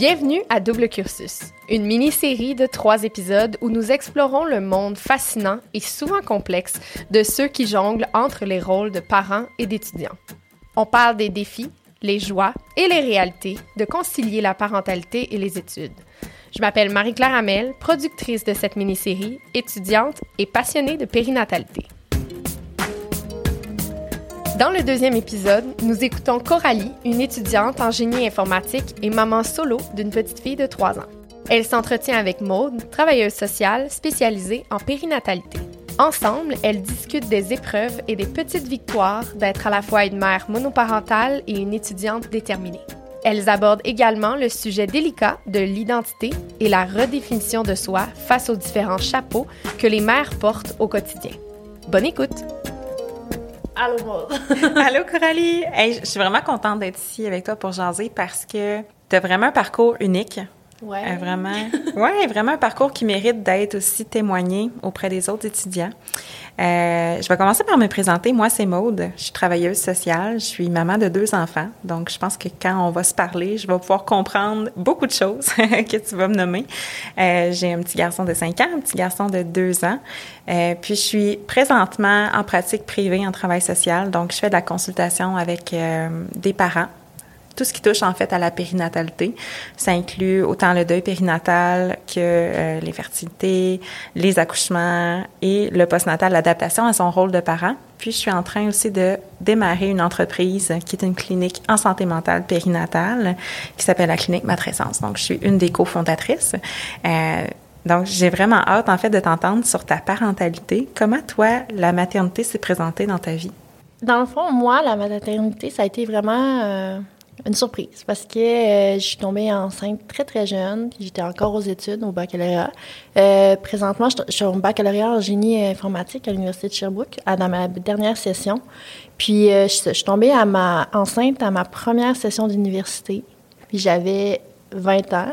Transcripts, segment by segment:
Bienvenue à Double Cursus, une mini-série de trois épisodes où nous explorons le monde fascinant et souvent complexe de ceux qui jonglent entre les rôles de parents et d'étudiants. On parle des défis, les joies et les réalités de concilier la parentalité et les études. Je m'appelle Marie-Claire Hamel, productrice de cette mini-série, étudiante et passionnée de périnatalité. Dans le deuxième épisode, nous écoutons Coralie, une étudiante en génie informatique et maman solo d'une petite fille de 3 ans. Elle s'entretient avec Maude, travailleuse sociale spécialisée en périnatalité. Ensemble, elles discutent des épreuves et des petites victoires d'être à la fois une mère monoparentale et une étudiante déterminée. Elles abordent également le sujet délicat de l'identité et la redéfinition de soi face aux différents chapeaux que les mères portent au quotidien. Bonne écoute! Allô. Allô, Coralie. je suis vraiment contente d'être ici avec toi pour jaser parce que tu as vraiment un parcours unique. Ouais. Euh, vraiment. ouais, vraiment un parcours qui mérite d'être aussi témoigné auprès des autres étudiants. Euh, je vais commencer par me présenter. Moi, c'est Maude. Je suis travailleuse sociale. Je suis maman de deux enfants. Donc, je pense que quand on va se parler, je vais pouvoir comprendre beaucoup de choses que tu vas me nommer. Euh, j'ai un petit garçon de 5 ans, un petit garçon de 2 ans. Puis, je suis présentement en pratique privée en travail social. Donc, je fais de la consultation avec des parents tout ce qui touche en fait à la périnatalité. Ça inclut autant le deuil périnatal que euh, les fertilités, les accouchements et le postnatal, l'adaptation à son rôle de parent. Puis je suis en train aussi de démarrer une entreprise qui est une clinique en santé mentale périnatale qui s'appelle la clinique Matrescence. Donc je suis une des cofondatrices. Euh, donc, j'ai vraiment hâte, en fait, de t'entendre sur ta parentalité. Comment, toi, la maternité s'est présentée dans ta vie? Dans le fond, moi, la maternité, ça a été vraiment euh, une surprise parce que euh, je suis tombée enceinte très, très jeune. J'étais encore aux études, au baccalauréat. Euh, présentement, je, suis au baccalauréat en génie informatique à l'Université de Sherbrooke, dans ma dernière session. Puis, euh, je, suis tombée à ma, enceinte à ma première session d'université. Puis, j'avais 20 ans.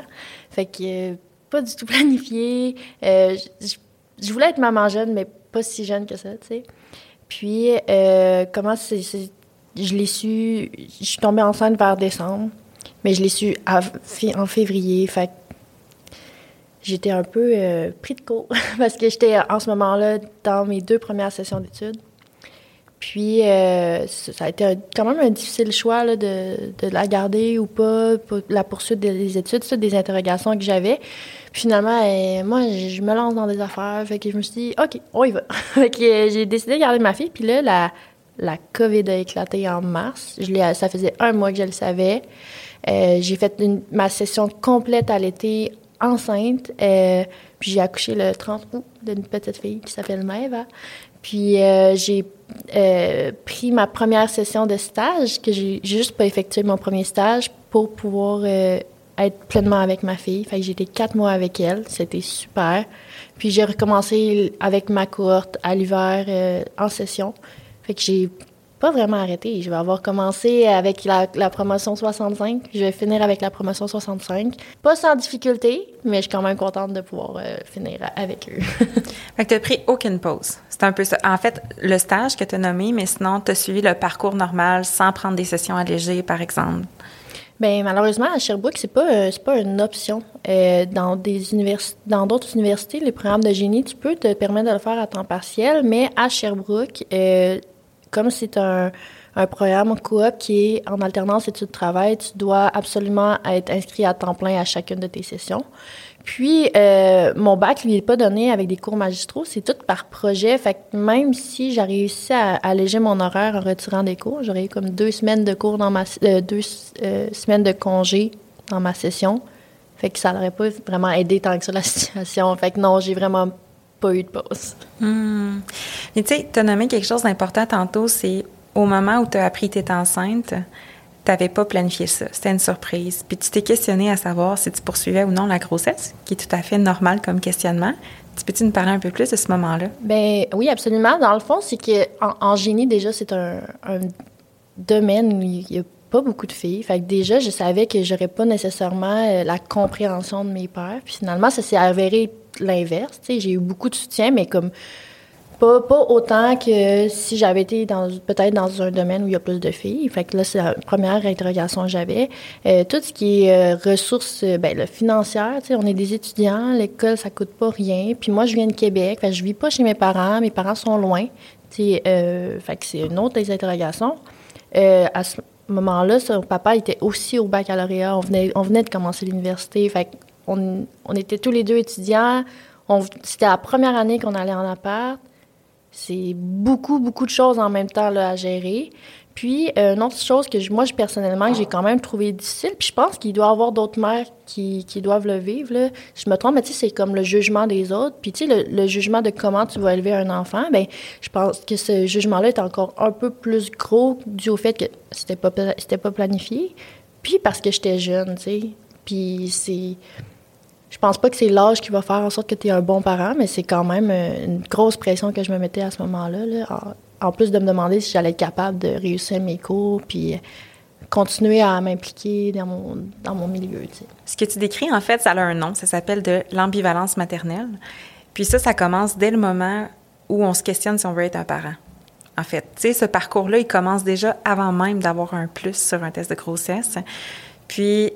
Fait que pas du tout planifié. Je, voulais être maman jeune, mais pas si jeune que ça, tu sais. Puis, comment c'est je l'ai su, je suis tombée enceinte vers décembre, mais je l'ai su en février. Fait j'étais un peu euh, pris de court parce que j'étais en ce moment-là dans mes deux premières sessions d'études. Puis, euh, ça a été quand même un difficile choix de, la garder ou pas la poursuite des études. Des interrogations que j'avais. finalement, euh, moi, je me lance dans des affaires. Fait que je me suis dit, OK, on y va. fait que j'ai décidé de garder ma fille. Puis là, la COVID a éclaté en mars. Ça faisait un mois que je le savais. Euh, j'ai fait ma session complète à l'été enceinte. Euh, puis j'ai accouché le 30 août d'une petite fille qui s'appelle Maëva. Puis euh, j'ai pris ma première session de stage, que j'ai juste pas effectué mon premier stage pour pouvoir être pleinement avec ma fille. Fait que j'ai été quatre mois avec elle. C'était super. Puis j'ai recommencé avec ma cohorte à l'hiver en session. Fait que j'ai pas vraiment arrêté. Je vais avoir commencé avec la, promotion 65, je vais finir avec la promotion 65. Pas sans difficulté, mais je suis quand même contente de pouvoir euh, finir avec eux. fait que tu pris aucune pause. C'est un peu ça. En fait, le stage que tu as nommé, mais sinon, tu as suivi le parcours normal sans prendre des sessions allégées, par exemple. Bien, malheureusement, à Sherbrooke, c'est pas, euh, pas une option. Euh, dans des dans d'autres universités, les programmes de génie, tu peux te permettre de le faire à temps partiel, mais à Sherbrooke, comme c'est un, programme coop qui est en alternance études-travail, tu dois absolument être inscrit à temps plein à chacune de tes sessions. Puis, euh, mon bac, lui, n'est pas donné avec des cours magistraux, c'est tout par projet. Fait que même si j'ai réussi à, alléger mon horaire en retirant des cours, j'aurais eu comme deux semaines de cours dans ma... Euh, deux euh, semaines de congé dans ma session. Fait que ça n'aurait pas vraiment aidé tant que ça la situation. Fait que non, j'ai vraiment pas eu de pause. Hmm. Mais tu sais, tu as nommé quelque chose d'important tantôt, c'est au moment où tu as appris que tu étais enceinte, tu n'avais pas planifié ça. C'était une surprise. Puis tu t'es questionné à savoir si tu poursuivais ou non la grossesse, qui est tout à fait normal comme questionnement. Tu peux-tu nous parler un peu plus de ce moment-là? Ben oui, absolument. Dans le fond, c'est que en, génie, déjà, c'est un, domaine où il n'y a pas beaucoup de filles. Fait que déjà, je savais que j'aurais pas nécessairement euh, la compréhension de mes pères. Puis finalement, ça s'est avéré l'inverse. J'ai eu beaucoup de soutien, mais comme Pas, autant que si j'avais été dans peut-être dans un domaine où il y a plus de filles. Fait que là, c'est la première interrogation que j'avais. Euh, tout ce qui est euh, ressources euh, ben, le financière, tu sais, on est des étudiants, l'école, ça coûte pas rien. Puis moi, je viens de Québec, fait que je vis pas chez mes parents, mes parents sont loin. Fait que c'est une autre des interrogations. À ce moment-là, son papa était aussi au baccalauréat. On venait, de commencer l'université. On était tous les deux étudiants. C'était la première année qu'on allait en appart. C'est beaucoup, beaucoup de choses en même temps à gérer. Puis, euh, une autre chose que moi, personnellement, j'ai quand même trouvé difficile, puis je pense qu'il doit y avoir d'autres mères qui, doivent le vivre. Je me trompe, c'est comme le jugement des autres. Puis, le, jugement de comment tu vas élever un enfant, ben je pense que ce jugement-là est encore un peu plus gros dû au fait que c'était pas, pas planifié. Puis, parce que j'étais jeune, tu sais. Puis, c'est... Je pense pas que c'est l'âge qui va faire en sorte que tu es un bon parent, mais c'est quand même euh, une grosse pression que je me mettais à ce moment-là. là. En, plus de me demander si j'allais être capable de réussir mes cours, puis euh, continuer à m'impliquer dans mon, dans mon milieu. Ce que tu décris, en fait, ça a un nom. Ça s'appelle de l'ambivalence maternelle. Puis ça, ça commence dès le moment où on se questionne si on veut être un parent. En fait, tu sais, ce parcours-là, il commence déjà avant même d'avoir un plus sur un test de grossesse. Puis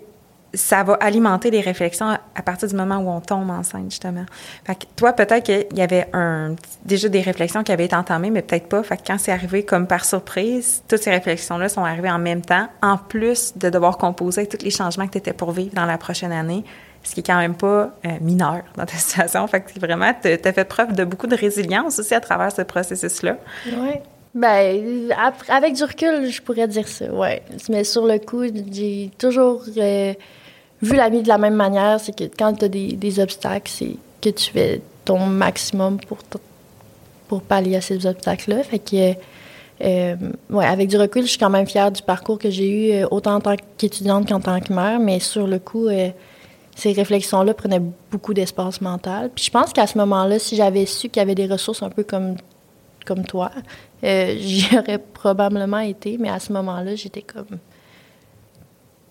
ça va alimenter les réflexions à, partir du moment où on tombe enceinte, justement. Fait que toi, peut-être qu'il y avait un, déjà des réflexions qui avaient été entamées, mais peut-être pas. Fait que quand c'est arrivé comme par surprise, toutes ces réflexions-là sont arrivées en même temps, en plus de devoir composer tous les changements que tu étais pour vivre dans la prochaine année, ce qui est quand même pas euh, mineur dans ta situation. Fait que vraiment, tu as fait preuve de beaucoup de résilience aussi à travers ce processus-là. Ouais. Ben, avec du recul, je pourrais dire ça, ouais. Mais sur le coup, j'ai toujours euh, vu la vie de la même manière. C'est que quand tu as des, obstacles, c'est que tu fais ton maximum pour, pour pallier à ces obstacles-là. Fait que, euh, ouais, avec du recul, je suis quand même fière du parcours que j'ai eu, euh, autant en tant qu'étudiante qu'en tant que mère. Mais sur le coup, euh, ces réflexions-là prenaient beaucoup d'espace mental. Puis je pense qu'à ce moment-là, si j'avais su qu'il y avait des ressources un peu comme comme toi. J'y aurais probablement été, mais à ce moment-là, j'étais comme.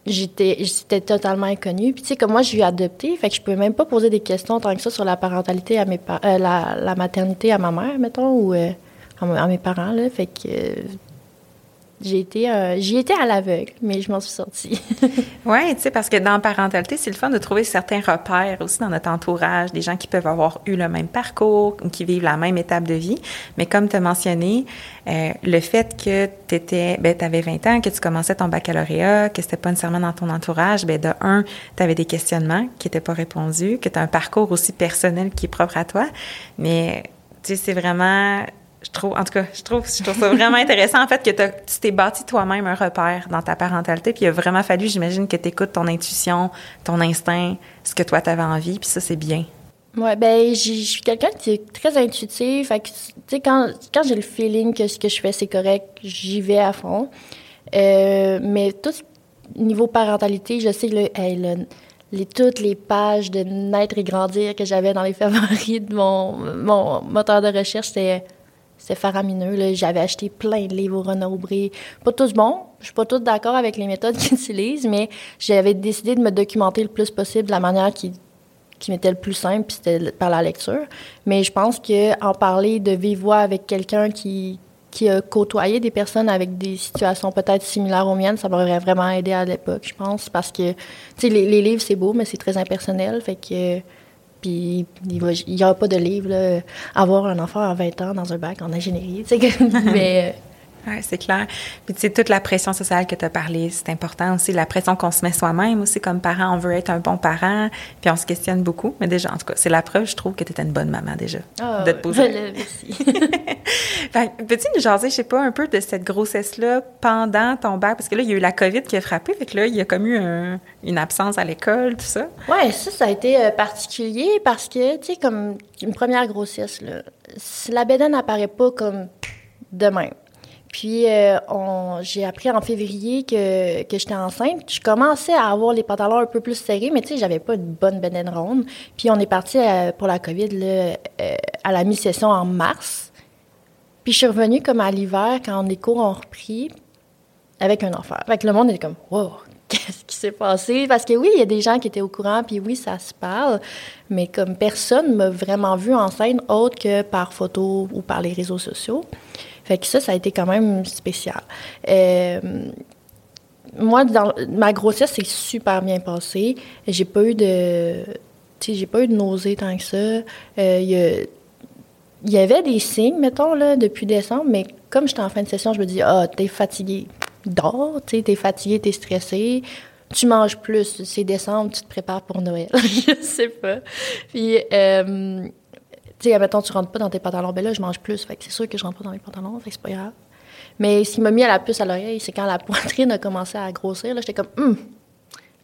J'étais j'étais totalement inconnue. Puis, tu sais, comme moi, je suis adoptée, fait que je pouvais même pas poser des questions tant que ça sur la parentalité à mes pa- euh, la, la maternité à ma mère, mettons, ou euh, à, à mes parents, là. Fait que. Euh, j'ai été, euh, j'y étais à l'aveugle, mais je m'en suis sortie. Oui, tu sais, parce que dans parentalité, c'est le fun de trouver certains repères aussi dans notre entourage, des gens qui peuvent avoir eu le même parcours ou qui vivent la même étape de vie. Mais comme tu as mentionné, euh, le fait que tu étais, ben, tu avais 20 ans, que tu commençais ton baccalauréat, que c'était pas nécessairement dans ton entourage, ben, de un, tu avais des questionnements qui n'étaient pas répondus, que tu as un parcours aussi personnel qui est propre à toi. Mais, tu sais, c'est vraiment je trouve, en tout cas, je trouve, je trouve ça vraiment intéressant, en fait, que tu t'es bâti toi-même un repère dans ta parentalité, puis il a vraiment fallu, j'imagine, que tu écoutes ton intuition, ton instinct, ce que toi, tu avais envie, puis ça, c'est bien. Ouais, ben, je suis quelqu'un qui est très intuitif. Fait que, tu sais, quand, quand j'ai le feeling que ce que je fais, c'est correct, j'y vais à fond. Euh, mais tout niveau parentalité, je sais, là, hey, là, les, toutes les pages de naître et grandir que j'avais dans les favoris de mon, mon moteur de recherche, c'était c'était faramineux. J'avais acheté plein de livres au Renaud Bré. Pas tous bons. Je suis pas toute d'accord avec les méthodes qu'ils utilisent, mais j'avais décidé de me documenter le plus possible de la manière qui, qui m'était le plus simple, puis c'était par la lecture. Mais je pense que en parler de vive voix avec quelqu'un qui, qui a côtoyé des personnes avec des situations peut-être similaires aux miennes, ça m'aurait vraiment aidé à l'époque, je pense, parce que, tu sais, les, les livres, c'est beau, mais c'est très impersonnel, fait que... Puis il n'y aura pas de livre, là, avoir un enfant à 20 ans dans un bac en ingénierie, mais... Oui, c'est clair. Puis, tu sais, toute la pression sociale que tu as parlé, c'est important aussi. La pression qu'on se met soi-même aussi comme parent. On veut être un bon parent, puis on se questionne beaucoup. Mais déjà, en tout cas, c'est la preuve, je trouve, que tu étais une bonne maman déjà. Ah, de te poser. je- merci. Peux-tu nous jaser, je sais pas, un peu de cette grossesse-là pendant ton bac? Parce que là, il y a eu la COVID qui a frappé, fait que là, il y a comme eu un- une absence à l'école, tout ça. Ouais, ça, ça a été euh, particulier parce que, tu sais, comme une première grossesse, là, la bédaine n'apparaît pas comme demain. Puis, euh, j'ai appris en février que, que j'étais enceinte. Je commençais à avoir les pantalons un peu plus serrés, mais tu sais, j'avais pas une bonne bédaine ronde. Puis, on est parti euh, pour la COVID là, euh, à la mi-session en mars. Puis, je suis revenue comme à l'hiver, quand les cours ont repris, avec un enfant. Fait que le monde était comme, wow, qu'est-ce qui s'est passé? Parce que oui, il y a des gens qui étaient au courant, puis oui, ça se parle, mais comme personne m'a vraiment vu en scène autre que par photo ou par les réseaux sociaux. Fait que ça, ça a été quand même spécial. Euh, moi, dans ma grossesse s'est super bien passée. J'ai pas eu de, j'ai pas eu de nausées tant que ça. Euh, il y, y, avait des signes, mettons là, depuis décembre, mais comme j'étais en fin de session, je me dis ah, t'es fatigué, dors, t'es fatigué, t'es stressé. Tu manges plus, c'est décembre, tu te prépares pour Noël. je sais pas. Puis, euh, tu sais, mettons, tu rentres pas dans tes pantalons. Ben là, je mange plus. Fait que c'est sûr que je rentre pas dans mes pantalons. Fait que c'est pas grave. Mais ce qui m'a mis à la puce à l'oreille, c'est quand la poitrine a commencé à grossir. Là, j'étais comme, hum,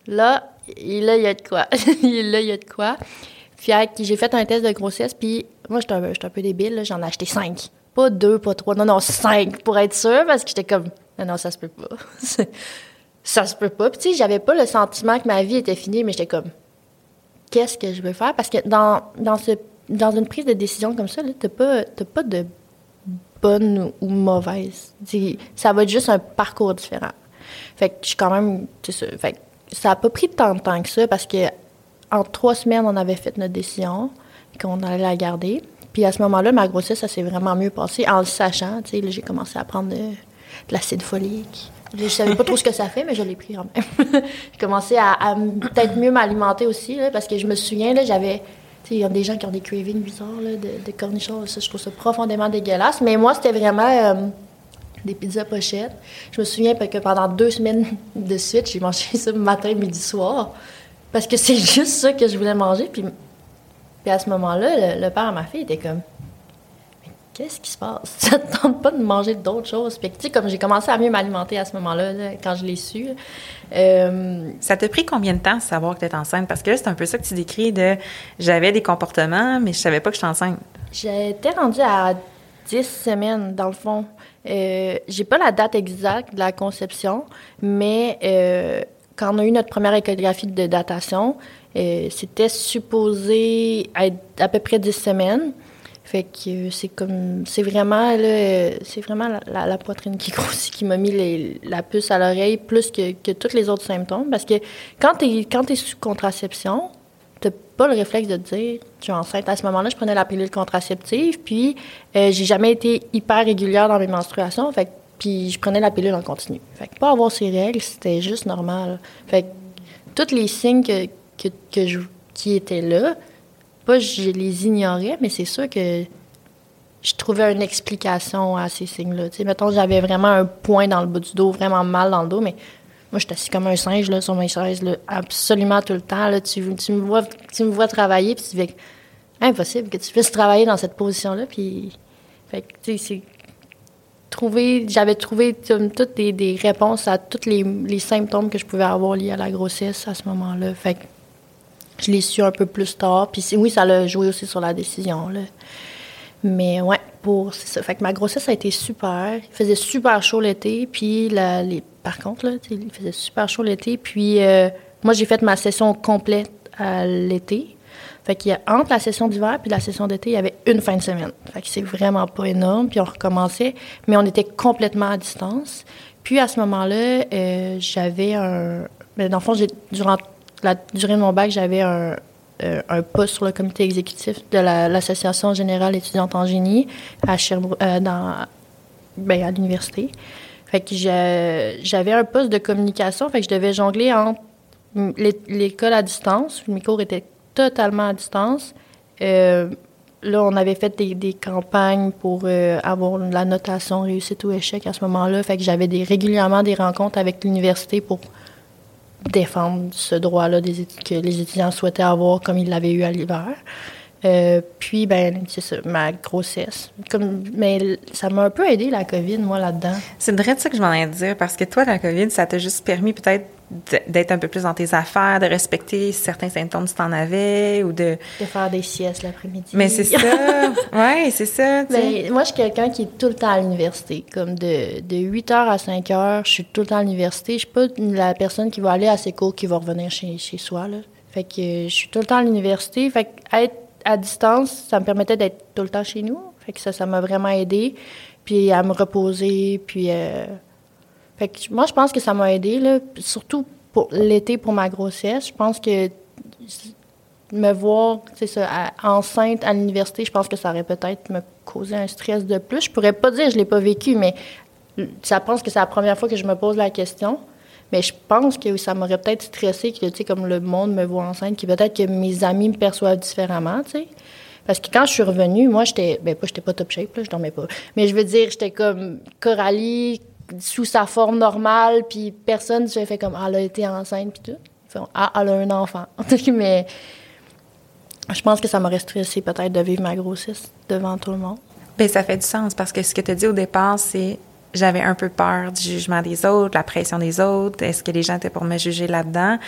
là, il y a de quoi. là, il y a de quoi. Puis j'ai fait un test de grossesse, puis moi, j'étais un, un, peu débile. J'en ai acheté cinq. Pas deux, pas trois. Non, non, cinq, pour être sûre, parce que j'étais comme, non, non, ça se peut pas. ça se peut pas. Puis tu sais, j'avais pas le sentiment que ma vie était finie, mais j'étais comme, qu'est-ce que je veux faire? Parce que dans, dans, ce, dans une prise de décision comme ça, t'as pas, pas de bonne ou mauvaise. Ça va être juste un parcours différent. Fait que je quand même. Ça, fait ça a pas pris tant de temps que ça parce que en trois semaines, on avait fait notre décision qu'on allait la garder. Puis à ce moment-là, ma grossesse, ça s'est vraiment mieux passé en le sachant. J'ai commencé à prendre de, l'acide folique. Je savais pas trop ce que ça fait, mais je l'ai pris quand même. j'ai commencé à, peut-être mieux m'alimenter aussi, parce que je me souviens, j'avais il y a des gens qui ont des cravings bizarres de, cornichons. Ça, je trouve ça profondément dégueulasse. Mais moi, c'était vraiment euh, des pizzas pochettes. Je me souviens que pendant deux semaines de suite, j'ai mangé ça matin, midi, soir. Parce que c'est juste ça que je voulais manger. Puis, puis à ce moment-là, le, père à ma fille était comme qu'est-ce qui se passe? Ça te tente pas de manger d'autres choses? Puis, tu sais, comme j'ai commencé à mieux m'alimenter à ce moment-là, quand je l'ai su. Euh, ça t'a pris combien de temps de savoir que tu étais enceinte? Parce que là, c'est un peu ça que tu décris de j'avais des comportements, mais je savais pas que j'étais enceinte. J'étais rendue à 10 semaines, dans le fond. Euh, j'ai pas la date exacte de la conception, mais euh, quand on a eu notre première échographie de datation, euh, c'était supposé être à peu près 10 semaines. Fait que c'est comme c'est vraiment c'est vraiment la, poitrine qui grossit qui m'a mis la puce à l'oreille plus que, que tous les autres symptômes parce que quand tu es quand es sous contraception, t'as pas le réflexe de te dire tu es enceinte. À ce moment-là, je prenais la pilule contraceptive puis euh, j'ai jamais été hyper régulière dans mes menstruations, fait puis je prenais la pilule en continu. Fait que pas avoir ces règles, c'était juste normal. Fait que tous les signes que, que, que je, qui étaient là, pas je les ignorais, mais c'est sûr que je trouvais une explication à ces signes-là. Tu sais, mettons, j'avais vraiment un point dans le bout du dos, vraiment mal dans le dos, mais moi, je assis comme un singe là, sur mes chaises, absolument tout le temps. Là. Tu, me vois, tu me vois travailler, puis tu fais impossible que tu puisses travailler dans cette position-là. Puis, fait tu sais, c'est j'avais trouvé toutes des, des, réponses à tous les, les, symptômes que je pouvais avoir liés à la grossesse à ce moment-là. Fait je l'ai su un peu plus tard. Puis oui, ça l'a joué aussi sur la décision. Là. Mais ouais, pour ça. Fait que ma grossesse a été super. Il faisait super chaud l'été. Puis la, les, par contre, là, il faisait super chaud l'été. Puis euh, moi, j'ai fait ma session complète à l'été. Fait qu'il y a entre la session d'hiver puis la session d'été, il y avait une fin de semaine. Fait que c'est vraiment pas énorme. Puis on recommençait, mais on était complètement à distance. Puis à ce moment-là, euh, j'avais un. Ben, dans le fond, durant la durée de mon bac, j'avais un, euh, poste sur le comité exécutif de l'Association générale étudiante en génie à euh, dans, ben, à l'université. Fait que j'avais un poste de communication, fait que je devais jongler entre l'école à distance. Mes cours étaient totalement à distance. Euh, là, on avait fait des, campagnes pour avoir la notation réussite ou échec à ce moment-là. Fait que j'avais régulièrement des rencontres avec l'université pour défendre ce droit-là que les étudiants souhaitaient avoir comme ils l'avaient eu à l'hiver. Euh, puis, ben, c'est ça, ma grossesse. Comme, mais ça m'a un peu aidé, la COVID, moi, là-dedans. C'est vrai de ça que je m'en ai dire, parce que toi, la COVID, ça t'a juste permis peut-être d'être un peu plus dans tes affaires, de respecter certains symptômes si t'en avais, ou de... De faire des siestes l'après-midi. Mais c'est ça, ouais, c'est ça, ben, moi, je suis quelqu'un qui est tout le temps à l'université, comme de, de 8 heures à 5 heures, je suis tout le temps à l'université. Je suis pas la personne qui va aller à ses cours qui va revenir chez, chez soi, là. Fait que je suis tout le temps à l'université, fait que être à distance, ça me permettait d'être tout le temps chez nous. Fait que ça, ça m'a vraiment aidé. Puis à me reposer, puis... Euh, fait que moi, je pense que ça m'a aidé, là, surtout pour l'été pour ma grossesse. Je pense que me voir, ça, enceinte à l'université, je pense que ça aurait peut-être me causé un stress de plus. Je pourrais pas dire je l'ai pas vécu, mais ça pense que c'est la première fois que je me pose la question. Mais je pense que ça m'aurait peut-être stressé que, comme le monde me voit enceinte, que peut-être que mes amis me perçoivent différemment, tu. Parce que quand je suis revenue, moi, j'étais, ben pas, j'étais pas top shape, là, je dormais pas. Mais je veux dire, j'étais comme Coralie, sous sa forme normale, puis personne ne fait comme, elle a été enceinte, puis tout. ah, elle a un enfant. mais je pense que ça m'aurait stressé peut-être de vivre ma grossesse devant tout le monde. Bien, ça fait du sens parce que ce que tu as dit au départ, c'est j'avais un peu peur du jugement des autres, la pression des autres. Est-ce que les gens étaient pour me juger là-dedans?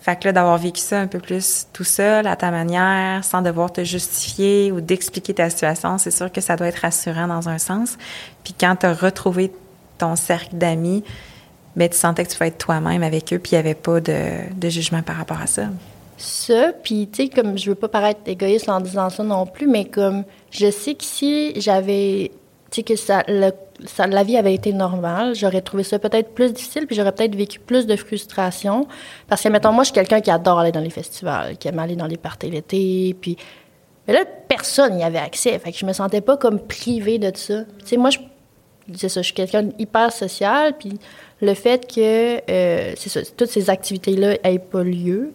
Fait que là, d'avoir vécu ça un peu plus tout seul, à ta manière, sans devoir te justifier ou d'expliquer ta situation, c'est sûr que ça doit être rassurant dans un sens. Puis quand tu as retrouvé ton cercle d'amis, mais tu sentais que tu pouvais être toi-même avec eux, puis il n'y avait pas de, de jugement par rapport à ça ça, puis tu sais, comme je veux pas paraître égoïste en disant ça non plus, mais comme je sais que si j'avais, tu sais, que ça, la vie avait été normale, j'aurais trouvé ça peut-être plus difficile, puis j'aurais peut-être vécu plus de frustration. Parce que, mettons, moi, je suis quelqu'un qui adore aller dans les festivals, qui aime aller dans les parties l'été, puis. Mais là, personne n'y avait accès, fait que je me sentais pas comme privée de ça. Tu sais, moi, je. C'est ça, je suis quelqu'un hyper social, puis le fait que euh, c'est ça, toutes ces activités-là n'aient pas lieu,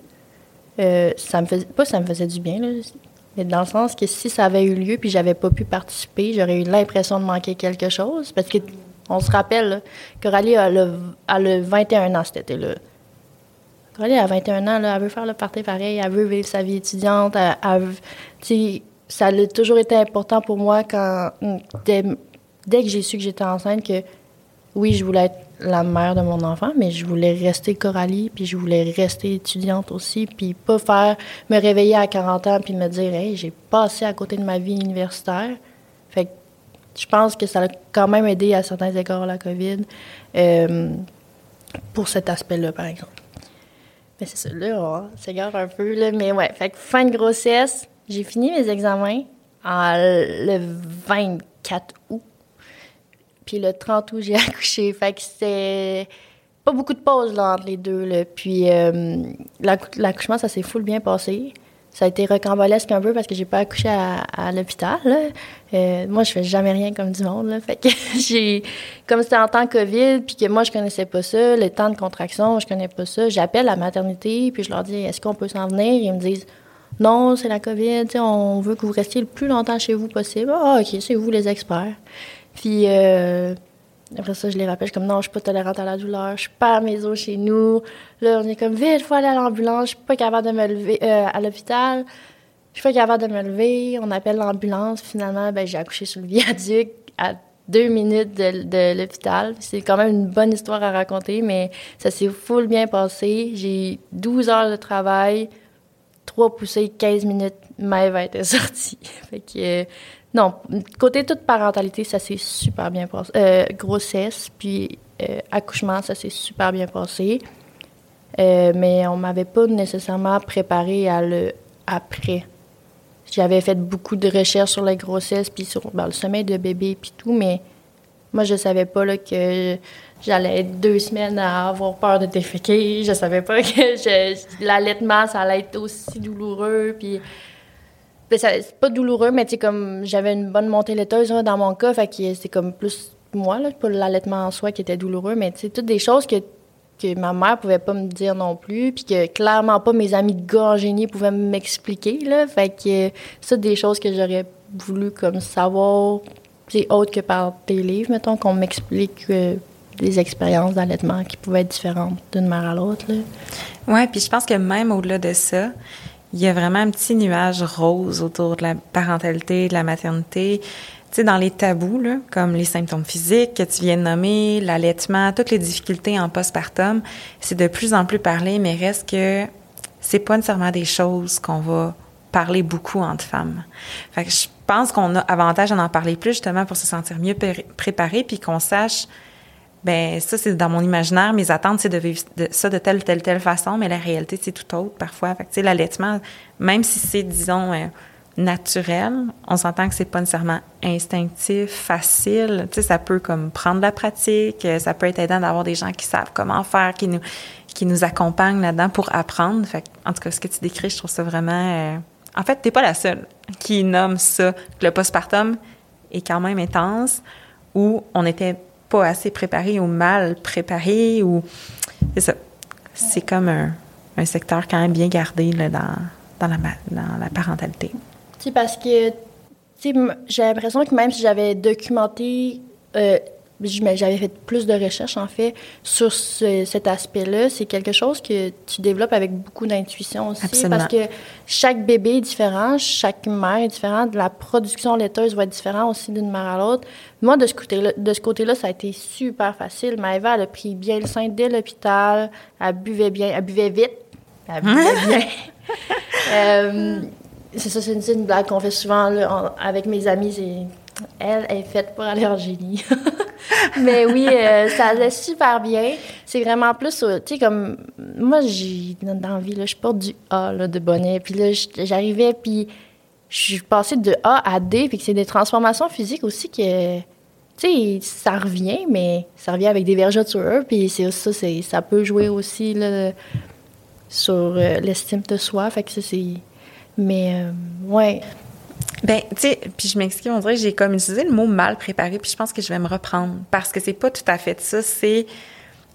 euh, ça me faisait pas ça me faisait du bien mais dans le sens que si ça avait eu lieu puis j'avais pas pu participer, j'aurais eu l'impression de manquer quelque chose parce que on se rappelle Coralie a le, a le 21 ans cet été-là. Coralie a 21 ans, là, elle veut faire le party pareil, elle veut vivre sa vie étudiante, ça a toujours été important pour moi quand dès, dès que j'ai su que j'étais enceinte que oui, je voulais être la mère de mon enfant, mais je voulais rester Coralie, puis je voulais rester étudiante aussi, puis pas faire me réveiller à 40 ans puis me dire hey, j'ai passé à côté de ma vie universitaire. Fait que je pense que ça a quand même aidé à certains égards la COVID euh, pour cet aspect-là, par exemple. Mais c'est ça, là, on s'égare un peu, là, mais ouais. Fait que fin de grossesse, j'ai fini mes examens le 24 août puis le 30 août, j'ai accouché. Fait que c'était pas beaucoup de pauses entre les deux. Là. Puis euh, l'accouchement, ça s'est full bien passé. Ça a été recambolesque un peu parce que j'ai pas accouché à, l'hôpital. Euh, moi, je fais jamais rien comme du monde. Là. Fait que j'ai, comme c'était en temps COVID, puis que moi je connaissais pas ça, le temps de contraction, je connais pas ça. J'appelle la maternité, puis je leur dis est-ce qu'on peut s'en venir? Ils me disent non, c'est la COVID, on veut que vous restiez le plus longtemps chez vous possible. Ah, ok, c'est vous les experts. Puis euh, après ça, je les rappelle, je suis comme non, je suis pas tolérante à la douleur, je suis pas à mes os chez nous. Là, on est comme vite, faut aller à l'ambulance, je suis pas capable de me lever euh, à l'hôpital. Je suis pas capable de me lever, on appelle l'ambulance. Finalement, ben, j'ai accouché sur le viaduc à deux minutes de, l'hôpital. C'est quand même une bonne histoire à raconter, mais ça s'est full bien passé. J'ai 12 heures de travail, trois poussées, 15 minutes, Maëve a été sortie. fait que non, côté toute parentalité, ça s'est super bien passé. Euh, grossesse, puis euh, accouchement, ça s'est super bien passé. Euh, mais on m'avait pas nécessairement préparé à le après. J'avais fait beaucoup de recherches sur la grossesse, puis sur ben, le sommeil de bébé, puis tout, mais moi, je savais pas là, que j'allais être deux semaines à avoir peur de déféquer. Je savais pas que l'allaitement, ça allait être aussi douloureux, puis c'est pas douloureux, mais comme j'avais une bonne montée laiteuse dans mon cas, fait que c'est comme plus moi, là, pas l'allaitement en soi qui était douloureux, mais tu toutes des choses que, que ma mère pouvait pas me dire non plus, puis que clairement pas mes amis de gars génie pouvaient m'expliquer, là. Fait que ça, des choses que j'aurais voulu comme savoir, c'est autre que par tes livres, mettons, qu'on m'explique euh, des expériences d'allaitement qui pouvaient être différentes d'une mère à l'autre. Ouais, puis je pense que même au-delà de ça, il y a vraiment un petit nuage rose autour de la parentalité, de la maternité. Tu sais, dans les tabous, là, comme les symptômes physiques que tu viens de nommer, l'allaitement, toutes les difficultés en postpartum, c'est de plus en plus parlé, mais reste que c'est pas nécessairement des choses qu'on va parler beaucoup entre femmes. Fait que je pense qu'on a avantage à en parler plus justement pour se sentir mieux préparé puis qu'on sache ben ça c'est dans mon imaginaire mes attentes c'est de vivre ça de telle telle telle façon mais la réalité c'est tout autre parfois fait que l'allaitement même si c'est disons euh, naturel. On s'entend que c'est pas nécessairement instinctif, facile. Tu sais, ça peut comme prendre la pratique, ça peut être aidant d'avoir des gens qui savent comment faire, qui nous, qui nous accompagnent là-dedans pour apprendre. Fait, en tout cas, ce que tu décris, je trouve ça vraiment... Euh, en fait, t'es pas la seule qui nomme ça, que le postpartum est quand même intense, où on n'était pas assez préparé ou mal préparé, ou... C'est ça. C'est comme un, un, secteur quand même bien gardé là, dans, dans, la, dans la parentalité. Sais, parce que j'ai l'impression que même si j'avais documenté euh, j'avais fait plus de recherches, en fait, sur cet aspect-là. C'est quelque chose que tu développes avec beaucoup d'intuition aussi. Absolument. Parce que chaque bébé est différent, chaque mère est différente, la production laiteuse va être différente aussi d'une mère à l'autre. Moi, de ce côté-là, de ce côté-là, ça a été super facile. Maëva, elle a pris bien le sein dès l'hôpital, elle buvait bien, elle buvait vite, elle buvait bien. euh, c'est ça, c'est une, blague qu'on fait souvent avec mes amis. Elle est faite pour aller en génie. Mais oui, euh, ça allait super bien. C'est vraiment plus, euh, tu sais, comme moi, j'ai dans la là, je porte du A là, de bonnet. Puis là, j'arrivais, puis je suis passée de A à D, puis c'est des transformations physiques aussi que, tu sais, ça revient, mais ça revient avec des vergetures. Puis ça, ça peut jouer aussi sur euh, l'estime de soi. Fait. Mais, ouais. Ben, tu sais, puis je m'excuse, on dirait que j'ai comme utilisé le mot mal préparé, puis je pense que je vais me reprendre parce que c'est pas tout à fait ça. C'est, tu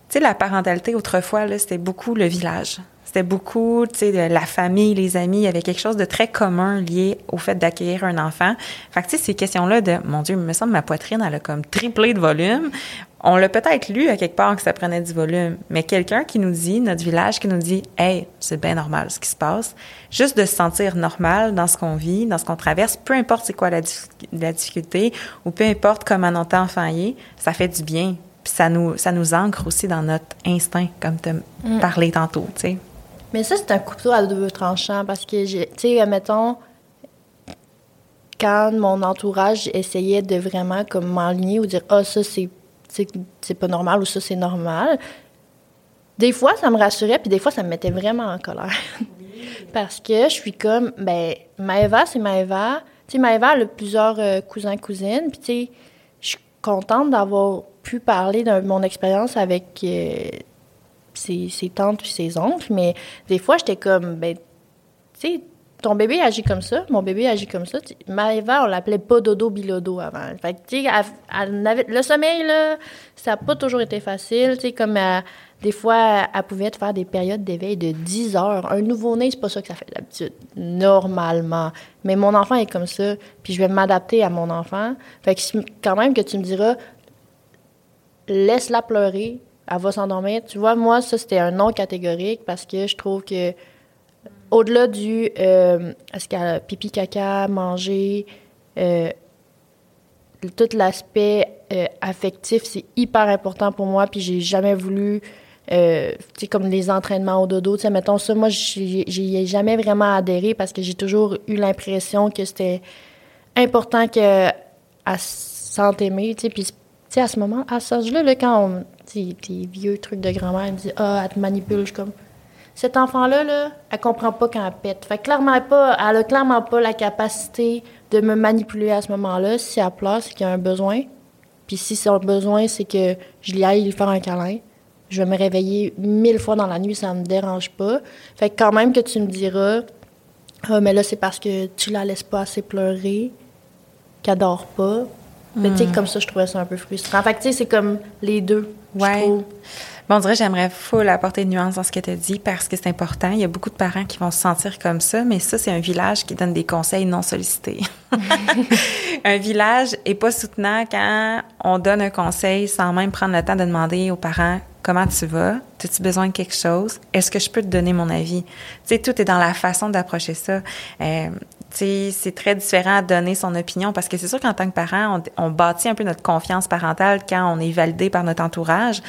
sais, la parentalité autrefois, là, c'était beaucoup le village. C'était beaucoup, tu sais, la famille, les amis. Il y avait quelque chose de très commun lié au fait d'accueillir un enfant. Fait que, tu sais, ces questions-là de, mon Dieu, il me semble ma poitrine, elle a comme triplé de volume. On l'a peut-être lu à quelque part que ça prenait du volume, mais quelqu'un qui nous dit, notre village qui nous dit, hey, c'est bien normal ce qui se passe, juste de se sentir normal dans ce qu'on vit, dans ce qu'on traverse, peu importe c'est quoi la, difficulté ou peu importe comment notre enfant est, ça fait du bien. Puis ça nous, ça nous ancre aussi dans notre instinct, comme tu mm. parlais tantôt, tu sais. Mais ça, c'est un couteau à double tranchant parce que, tu sais, mettons, quand mon entourage essayait de vraiment comme m'enligner ou dire « Ah, oh, ça, c'est, c'est pas normal » ou « ça, c'est normal », des fois, ça me rassurait, puis des fois, ça me mettait vraiment en colère. parce que je suis comme, ben, Maëva, c'est Maëva. Tu sais, Maëva, elle a plusieurs euh, cousins, cousines, puis tu sais, je suis contente d'avoir pu parler de mon expérience avec... Euh, ses, tantes puis ses oncles, mais des fois, j'étais comme, ben, tu sais, ton bébé agit comme ça, mon bébé agit comme ça. Maëva, on l'appelait pas dodo bilodo avant. Fait que, tu sais, le sommeil, là, ça n'a pas toujours été facile. Tu sais, comme euh, des fois, elle pouvait faire des périodes d'éveil de 10 heures. Un nouveau-né, c'est pas ça que ça fait d'habitude, normalement. Mais mon enfant est comme ça, puis je vais m'adapter à mon enfant. Fait que quand même que tu me diras, laisse-la pleurer, elle va s'endormir. Tu vois, moi, ça, c'était un non catégorique parce que je trouve que au-delà du euh, est-ce qu'elle pipi, caca, manger, euh, tout l'aspect euh, affectif, c'est hyper important pour moi. Puis j'ai jamais voulu, tu sais, comme les entraînements au dodo, tu sais, mettons ça, moi, j'y ai jamais vraiment adhéré parce que j'ai toujours eu l'impression que c'était important qu'elle s'en aimer, tu sais. Puis, tu sais, à ce moment, à ce âge-là, là, quand on des vieux trucs de grand-mère. Elle me dit Ah, elle te manipule. Je suis comme Cet enfant-là, là, elle comprend pas quand elle pète. Fait clairement pas, elle a clairement pas la capacité de me manipuler à ce moment-là. Si elle pleure, c'est qu'il y a un besoin. Puis si son besoin, c'est que je lui aille lui faire un câlin. Je vais me réveiller mille fois dans la nuit, ça me dérange pas. Fait quand même que tu me diras, ah, mais là, c'est parce que tu la laisses pas assez pleurer, qu'elle dort pas. Mais tu sais, hmm. comme ça, je trouvais ça un peu frustrant. Fait que tu sais, c'est comme les deux. Ouais. Bon, on dirait j'aimerais full apporter de nuances dans ce que tu as dit parce que c'est important. Il y a beaucoup de parents qui vont se sentir comme ça, mais ça, c'est un village qui donne des conseils non sollicités. un village est pas soutenant quand on donne un conseil sans même prendre le temps de demander aux parents comment tu vas, as-tu besoin de quelque chose, est-ce que je peux te donner mon avis? Tu sais, tout est dans la façon d'approcher ça. Euh, c'est très différent de donner son opinion parce que c'est sûr qu'en tant que parent, on, bâtit un peu notre confiance parentale quand on est validé par notre entourage,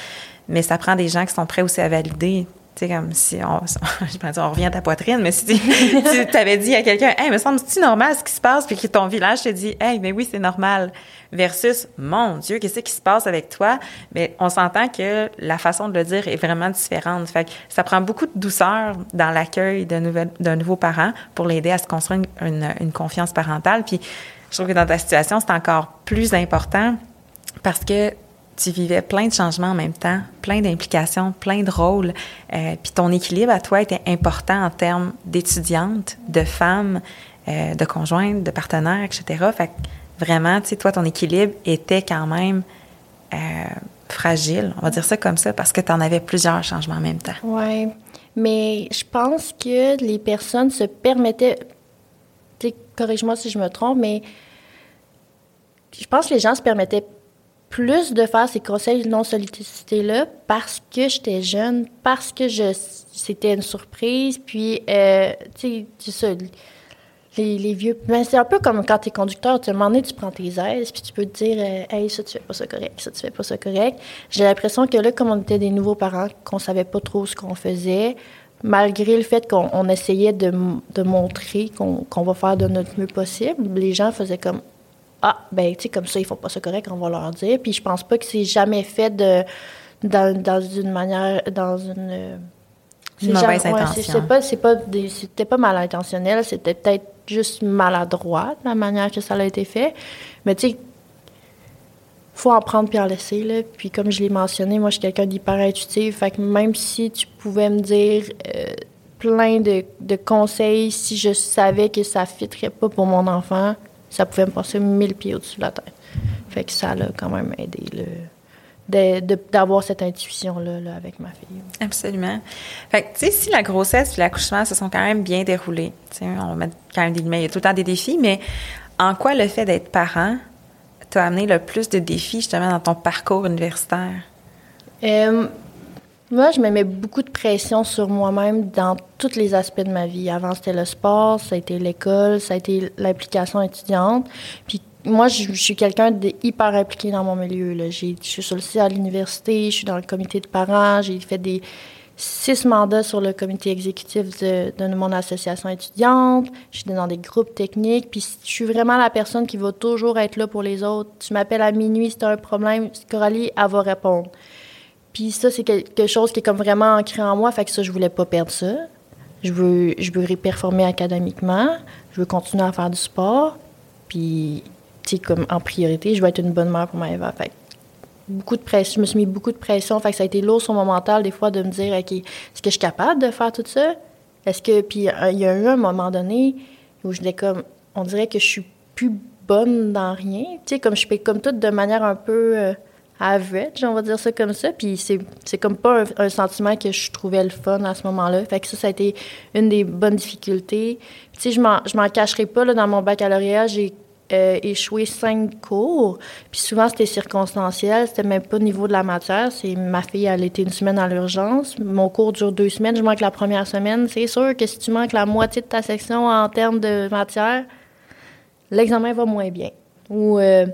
mais ça prend des gens qui sont prêts aussi à valider sais, comme si on, je on revient à ta poitrine, mais si tu t'avais dit à quelqu'un, hey, me semble-tu normal ce qui se passe, puis que ton village te dit, hey, mais oui, c'est normal, versus, mon Dieu, qu'est-ce qui se passe avec toi? Mais on s'entend que la façon de le dire est vraiment différente. Fait que ça prend beaucoup de douceur dans l'accueil d'un nouveau parent pour l'aider à se construire une, une confiance parentale. Puis je trouve que dans ta situation, c'est encore plus important parce que tu vivais plein de changements en même temps, plein d'implications, plein de rôles. Euh, puis ton équilibre à toi était important en termes d'étudiante, de femme, euh, de conjointe, de partenaire, etc. Fait que vraiment, tu sais, toi, ton équilibre était quand même euh, fragile, on va dire ça comme ça, parce que tu en avais plusieurs changements en même temps. Oui, mais je pense que les personnes se permettaient, corrige-moi si je me trompe, mais je pense que les gens se permettaient plus de faire ces conseils non sollicités là parce que j'étais jeune, parce que je c'était une surprise, puis euh, tu sais, ça, les, vieux. Ben, c'est un peu comme quand tu es conducteur, tu, moment donné, tu prends tes aises, puis tu peux te dire, euh, hey, ça, tu fais pas ça correct, ça, tu fais pas ça correct. J'ai l'impression que là, comme on était des nouveaux parents, qu'on savait pas trop ce qu'on faisait, malgré le fait qu'on essayait de, de montrer qu'on va faire de notre mieux possible, les gens faisaient comme, ah, ben, tu sais, comme ça, ils font pas ça correct, on va leur dire. Puis je pense pas que c'est jamais fait de, dans, dans une manière, dans une. Une mauvaise intention. C'est pas, pas, c'était pas mal intentionnel, c'était peut-être juste maladroit la manière que ça a été fait. Mais tu sais, faut en prendre puis en laisser là. Puis comme je l'ai mentionné, moi je suis quelqu'un d'hyper intuitif, fait que même si tu pouvais me dire euh, plein de, de, conseils, si je savais que ça fitterait pas pour mon enfant, ça pouvait me passer mille pieds au-dessus de la tête. Fait que ça l'a quand même aidé, d'avoir cette intuition-là là, avec ma fille. Absolument. Fait que, tu sais, si la grossesse et l'accouchement se sont quand même bien déroulés, tu sais, on va mettre quand même des il y a tout le temps des défis, mais en quoi le fait d'être parent t'a amené le plus de défis, justement, dans ton parcours universitaire? Euh, moi, je me mets beaucoup de pression sur moi-même dans tous les aspects de ma vie. Avant, c'était le sport, ça a été l'école, ça a été l'implication étudiante. Puis moi, je, suis quelqu'un d'hyper impliqué dans mon milieu. Là. Je suis site à l'université, je suis dans le comité de parents, j'ai fait des six mandats sur le comité exécutif de, de mon association étudiante. Je suis dans des groupes techniques. Puis je suis vraiment la personne qui va toujours être là pour les autres. Tu m'appelles à minuit si tu as un problème, Coralie, elle va répondre. Puis ça, c'est quelque chose qui est comme vraiment ancré en moi, fait que ça, je voulais pas perdre ça. Je veux, je veux performer académiquement, je veux continuer à faire du sport, puis, tu sais, comme en priorité, je veux être une bonne mère pour ma Eva. Fait beaucoup de pression, je me suis mis beaucoup de pression, fait que ça a été lourd sur mon mental, des fois, de me dire, OK, est-ce que je suis capable de faire tout ça? Est-ce que, puis euh, il y a eu un moment donné où je comme, on dirait que je suis plus bonne dans rien, tu sais, comme je fais comme tout de manière un peu... Euh, average, on va dire ça comme ça. Puis c'est comme pas un, sentiment que je trouvais le fun à ce moment-là. Fait que ça, ça a été une des bonnes difficultés. Tu sais, je m'en cacherai pas, là, dans mon baccalauréat, j'ai euh, échoué cinq cours. Puis souvent, c'était circonstanciel. C'était même pas au niveau de la matière. C'est ma fille, elle était une semaine à l'urgence. Mon cours dure deux semaines. Je manque la première semaine. C'est sûr que si tu manques la moitié de ta section en termes de matière, l'examen va moins bien. Ou... Euh,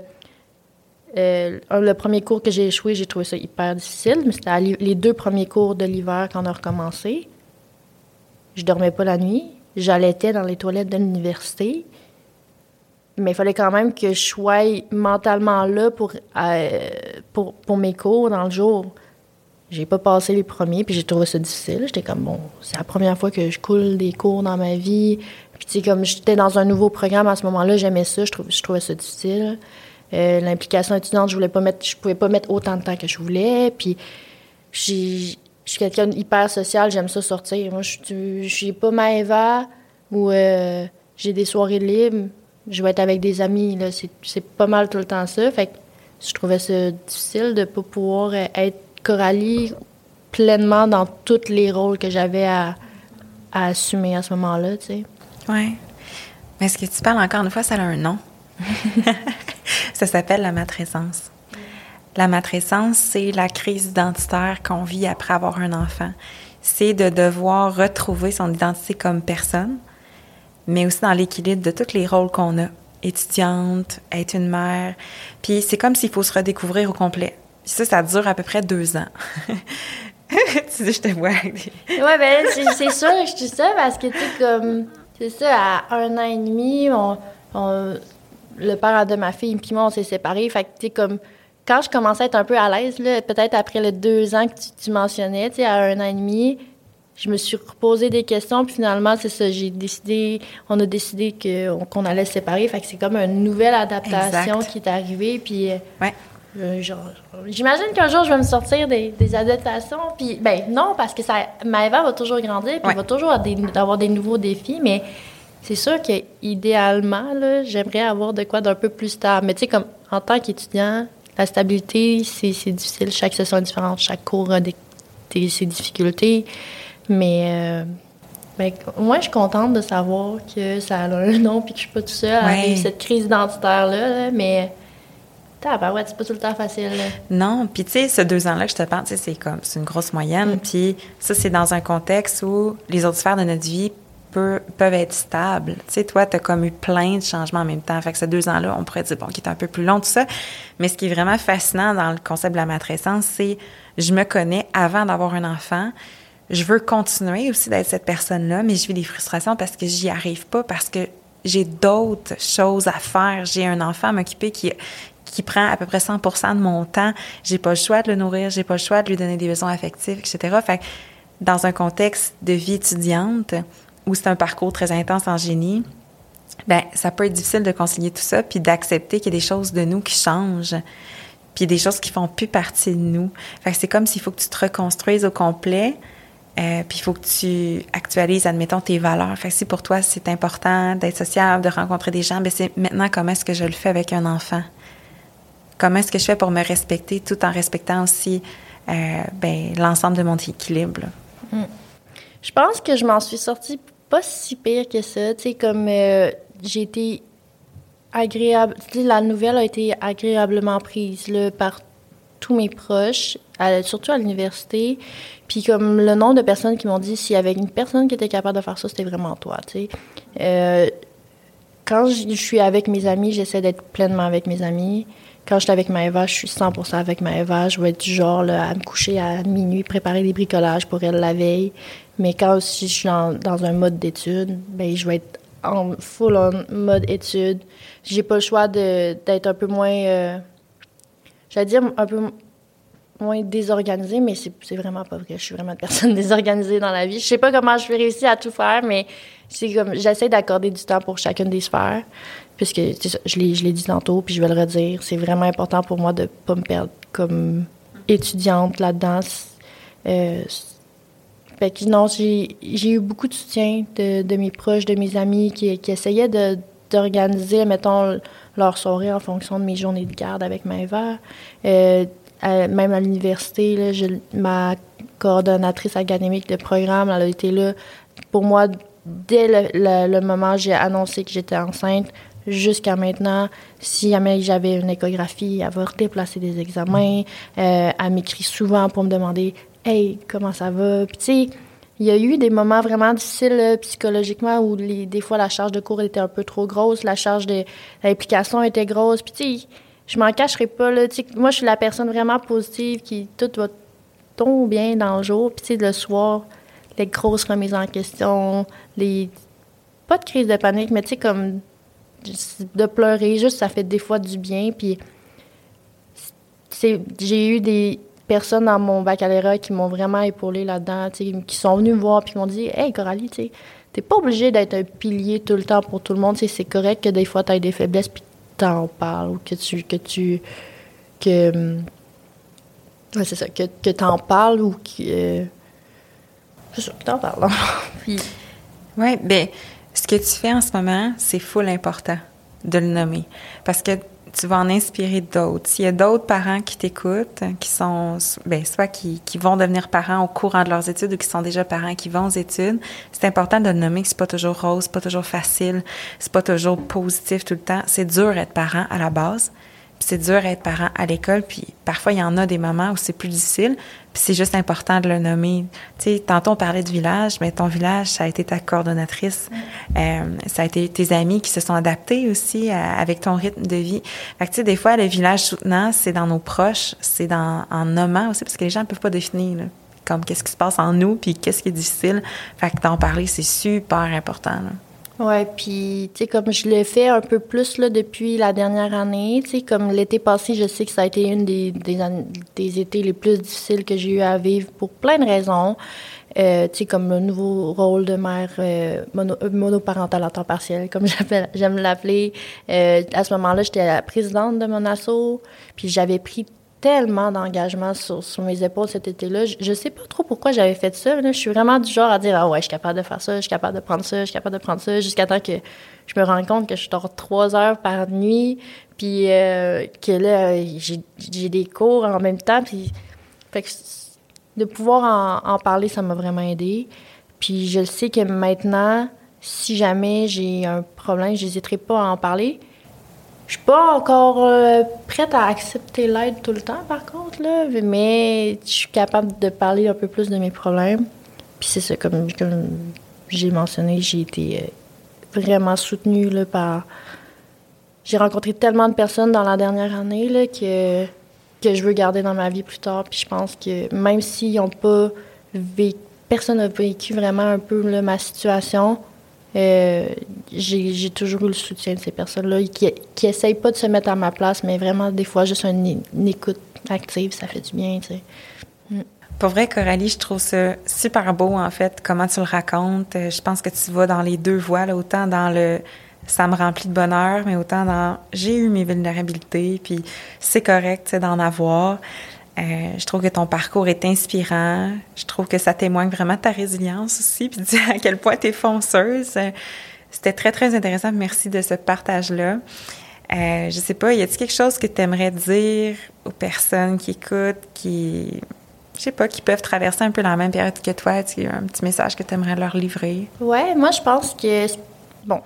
euh, le premier cours que j'ai échoué, j'ai trouvé ça hyper difficile, mais c'était les deux premiers cours de l'hiver quand on a recommencé. Je dormais pas la nuit. J'allaitais dans les toilettes de l'université. Mais il fallait quand même que je sois mentalement là pour, euh, pour, pour, mes cours dans le jour. J'ai pas passé les premiers, puis j'ai trouvé ça difficile. J'étais comme, bon, c'est la première fois que je coule des cours dans ma vie. Puis, tu comme j'étais dans un nouveau programme à ce moment-là, j'aimais ça, je trouvais ça difficile. Euh, l'implication étudiante, je voulais pas mettre, je pouvais pas mettre autant de temps que je voulais. Puis, je suis quelqu'un d'hyper social, j'aime ça sortir. Moi, je suis pas ma Eva où euh, j'ai des soirées libres. Je vais être avec des amis. Là. C'est, pas mal tout le temps ça. Fait que je trouvais ça difficile de pas pouvoir euh, être Coralie pleinement dans tous les rôles que j'avais à, à assumer à ce moment-là, tu sais. Oui. Mais est-ce que tu parles encore une fois, ça a un nom? Ça s'appelle la matrescence. La matrescence, c'est la crise identitaire qu'on vit après avoir un enfant. C'est de devoir retrouver son identité comme personne, mais aussi dans l'équilibre de tous les rôles qu'on a. Étudiante, être une mère. Puis c'est comme s'il faut se redécouvrir au complet. Puis ça, ça dure à peu près deux ans. tu dis, je te vois. Ouais, ben c'est sûr je dis ça parce que, tu sais, comme... C'est ça, à un an et demi, on, le père de ma fille puis moi, on s'est séparés. Fait que, tu sais, comme... Quand je commençais à être un peu à l'aise, peut-être après les deux ans que tu, tu mentionnais, tu sais, à un an et demi, je me suis reposé des questions, puis finalement, c'est ça, j'ai décidé, on a décidé qu'on allait se séparer. Fait que c'est comme une nouvelle adaptation qui est arrivée, puis... Euh, ouais. Euh, j'imagine qu'un jour, je vais me sortir des, adaptations, puis... Ben non, parce que ça, Maëva va toujours grandir, puis va toujours avoir des, nouveaux défis, mais c'est sûr qu'idéalement, j'aimerais avoir de quoi d'un peu plus stable. Mais tu sais, comme en tant qu'étudiant, la stabilité, c'est difficile. Chaque session est différente, chaque cours a des, ses difficultés. Mais euh, ben, moi, je suis contente de savoir que ça a un nom puis que je suis pas tout seul à cette crise identitaire-là. mais ouais, c'est pas tout le temps facile. Non, puis tu sais, ce deux ans-là que je te parle, c'est comme, c'est une grosse moyenne. Mm. Puis ça, c'est dans un contexte où les autres sphères de notre vie peuvent être stables. Tu sais, toi, tu as comme eu plein de changements en même temps. Fait que ces deux ans-là, on pourrait dire, bon, qui est un peu plus long, tout ça. Mais ce qui est vraiment fascinant dans le concept de la matrescence, c'est je me connais avant d'avoir un enfant je veux continuer aussi d'être cette personne-là, mais je vis des frustrations parce que j'y arrive pas, parce que j'ai d'autres choses à faire. J'ai un enfant à m'occuper qui, qui prend à peu près 100 de mon temps. J'ai pas le choix de le nourrir, j'ai pas le choix de lui donner des besoins affectifs, etc. Fait dans un contexte de vie étudiante où c'est un parcours très intense en génie, ben ça peut être difficile de concilier tout ça puis d'accepter qu'il y a des choses de nous qui changent puis des choses qui font plus partie de nous. Fait que c'est comme s'il faut que tu te reconstruises au complet euh, puis il faut que tu actualises, admettons, tes valeurs. Fait que si pour toi, c'est important d'être sociable, de rencontrer des gens, ben c'est maintenant comment est-ce que je le fais avec un enfant? Comment est-ce que je fais pour me respecter tout en respectant aussi euh, ben, l'ensemble de mon équilibre? Mm. Je pense que je m'en suis sortie pas si pire que ça. Tu sais, comme euh, j'ai été agréable... La nouvelle a été agréablement prise par tous mes proches, surtout à l'université. Puis comme le nombre de personnes qui m'ont dit s'il y avait une personne qui était capable de faire ça, c'était vraiment toi, tu sais. Euh, quand je suis avec mes amis, j'essaie d'être pleinement avec mes amis. Quand je suis avec Maëva, je suis 100% avec Maëva. Je vais être du genre à me coucher à minuit, préparer des bricolages pour elle la veille. Mais quand aussi je suis dans un mode d'étude, ben je vais être en full on mode étude. J'ai pas le choix d'être un peu moins euh, j'allais dire un peu moins désorganisée, mais c'est vraiment pas vrai. Je suis vraiment une personne désorganisée dans la vie. Je sais pas comment je vais réussir à tout faire, mais c'est comme j'essaie d'accorder du temps pour chacune des sphères, puisque ça, je l'ai dit tantôt, puis je vais le redire. C'est vraiment important pour moi de pas me perdre comme étudiante là-dedans. Euh, non, j'ai eu beaucoup de soutien de, mes proches, de mes amis qui, essayaient d'organiser, mettons, leur soirée en fonction de mes journées de garde avec Maëva. Euh, même à l'université, ma coordonnatrice académique de programme, elle a été là pour moi dès le, moment où j'ai annoncé que j'étais enceinte jusqu'à maintenant. Si jamais j'avais une échographie, elle va déplacer des examens. Euh, elle m'écrit souvent pour me demander Hey, comment ça va? Puis, tu sais, il y a eu des moments vraiment difficiles euh, psychologiquement où des fois la charge de cours était un peu trop grosse, la charge de l'implication était grosse. Puis, tu sais, je m'en cacherai pas. Là, moi, je suis la personne vraiment positive qui tout va tomber bien dans le jour. Puis, tu sais, le soir, les grosses remises en question, les. Pas de crise de panique, mais tu sais, comme. De pleurer, juste, ça fait des fois du bien. Puis, j'ai eu des personnes dans mon baccalauréat qui m'ont vraiment épaulé là-dedans, qui sont venues me voir puis m'ont dit Hey Coralie, tu t'es pas obligé d'être un pilier tout le temps pour tout le monde. C'est correct que des fois tu aies des faiblesses puis t'en parles ou que tu. que tu. que. Hum, c'est ça, que, que t'en parles ou que. Euh, c'est ça, que t'en parles. puis. Oui, bien, ce que tu fais en ce moment, c'est full important de le nommer. Parce que tu vas en inspirer d'autres. S'il y a d'autres parents qui t'écoutent, qui sont, ben, soit qui, qui, vont devenir parents au courant de leurs études ou qui sont déjà parents qui vont aux études, c'est important de nommer que c'est pas toujours rose, c'est pas toujours facile, c'est pas toujours positif tout le temps. C'est dur être parent à la base c'est dur être parent à l'école, puis parfois il y en a des moments où c'est plus difficile, puis c'est juste important de le nommer. Tu sais, tantôt on parlait du village, mais ton village, ça a été ta coordonnatrice, euh, ça a été tes amis qui se sont adaptés aussi avec ton rythme de vie. Fait que tu sais, des fois le village soutenant, c'est dans nos proches, c'est dans en nommant aussi, parce que les gens ne peuvent pas définir. comme qu'est-ce qui se passe en nous, puis qu'est-ce qui est difficile. Fait que d'en parler, c'est super important. Là. Ouais, puis tu sais comme je l'ai fait un peu plus là depuis la dernière année, tu sais comme l'été passé, je sais que ça a été une des des, des étés les plus difficiles que j'ai eu à vivre pour plein de raisons. Euh, tu sais comme le nouveau rôle de mère euh, euh, monoparentale à temps partiel, comme j'aime l'appeler. À ce moment-là, j'étais la présidente de mon asso, puis j'avais pris tellement d'engagement sur, mes épaules cet été-là. Je, je, sais pas trop pourquoi j'avais fait ça. Je suis vraiment du genre à dire Ah ouais, je suis capable de faire ça, je suis capable de prendre ça, je suis capable de prendre ça, jusqu'à temps que je me rende compte que je dors trois heures par nuit, puis euh, que là, j'ai des cours en même temps. Puis, fait que de pouvoir en, parler, ça m'a vraiment aidé. Puis je sais que maintenant, si jamais j'ai un problème, j'hésiterai pas à en parler. Je suis pas encore euh, prête à accepter l'aide tout le temps, par contre, là, mais je suis capable de parler un peu plus de mes problèmes. Puis c'est ça, comme, j'ai mentionné, j'ai été euh, vraiment soutenue là, par... J'ai rencontré tellement de personnes dans la dernière année là, que, que je veux garder dans ma vie plus tard. Puis je pense que même s'ils n'ont pas vécu... Personne n'a vécu vraiment un peu ma situation, euh, j'ai toujours eu le soutien de ces personnes-là qui, qui essayent pas de se mettre à ma place, mais vraiment, des fois, juste une, une écoute active, ça fait du bien, tu sais. Mm. Pour vrai, Coralie, je trouve ça super beau, en fait, comment tu le racontes. Euh, je pense que tu vas dans les deux voies, autant dans le ça me remplit de bonheur, mais autant dans j'ai eu mes vulnérabilités, puis c'est correct d'en avoir. Euh, je trouve que ton parcours est inspirant. Je trouve que ça témoigne vraiment de ta résilience aussi, puis à quel point tu es fonceuse. C'était très, très intéressant. Merci de ce partage-là. Euh, je sais pas, y a-t-il quelque chose que tu aimerais dire aux personnes qui écoutent, qui, je sais pas, qui peuvent traverser un peu la même période que toi? A un petit message que tu aimerais leur livrer? Ouais, moi, je pense que, bon,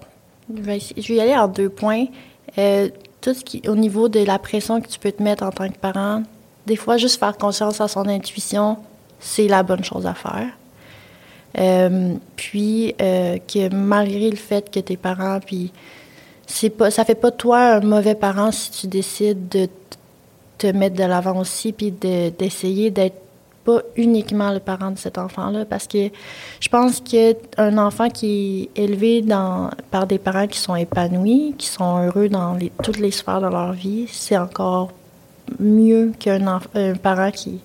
je vais, je vais y aller en deux points. Euh, tout ce qui, au niveau de la pression que tu peux te mettre en tant que parent, des fois, juste faire confiance à son intuition, c'est la bonne chose à faire. Euh, puis euh, que malgré le fait que tes parents, puis c'est pas, ça fait pas toi un mauvais parent si tu décides de te mettre de l'avant aussi, puis d'essayer d'être pas uniquement le parent de cet enfant-là, parce que je pense qu'un enfant qui est élevé dans, par des parents qui sont épanouis, qui sont heureux dans les, toutes les sphères de leur vie, c'est encore mieux qu'un un parent qui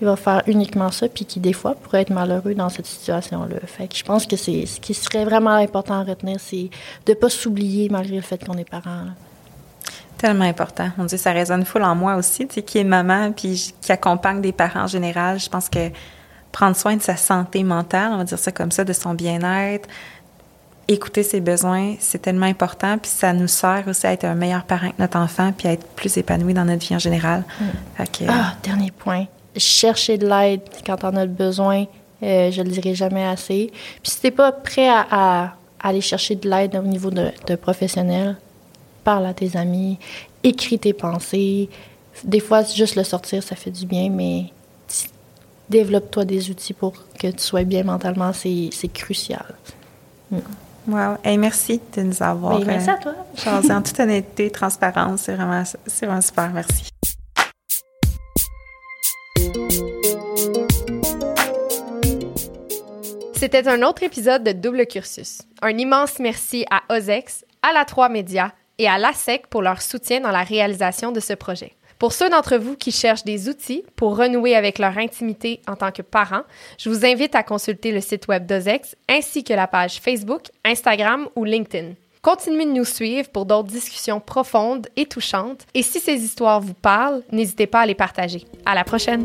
va faire uniquement ça, puis qui, des fois, pourrait être malheureux dans cette situation-là. Fait que je pense que c'est ce qui serait vraiment important à retenir, c'est de ne pas s'oublier malgré le fait qu'on est parent. Tellement important. On dit ça résonne full en moi aussi, tu sais, qui est maman, puis qui accompagne des parents en général. Je pense que prendre soin de sa santé mentale, on va dire ça comme ça, de son bien-être, écouter ses besoins, c'est tellement important, puis ça nous sert aussi à être un meilleur parent que notre enfant, puis à être plus épanoui dans notre vie en général. Mm. Que, ah, dernier point. Chercher de l'aide quand on a besoin, euh, je le dirai jamais assez. Puis si t'es pas prêt à, à, aller chercher de l'aide au niveau de, de professionnel, parle à tes amis, écris tes pensées. Des fois, juste le sortir, ça fait du bien, mais développe-toi des outils pour que tu sois bien mentalement, c'est crucial. Mm. Wow. Hey, merci de nous avoir. Mais merci à toi. Euh, en toute honnêteté, transparence. C'est vraiment, c'est vraiment super. Merci. C'était un autre épisode de Double Cursus. Un immense merci à OZEX, à la 3 Médias et à l'ASEC pour leur soutien dans la réalisation de ce projet. Pour ceux d'entre vous qui cherchent des outils pour renouer avec leur intimité en tant que parents, je vous invite à consulter le site web d'Ozex ainsi que la page Facebook, Instagram ou LinkedIn. Continuez de nous suivre pour d'autres discussions profondes et touchantes. Et si ces histoires vous parlent, n'hésitez pas à les partager. À la prochaine!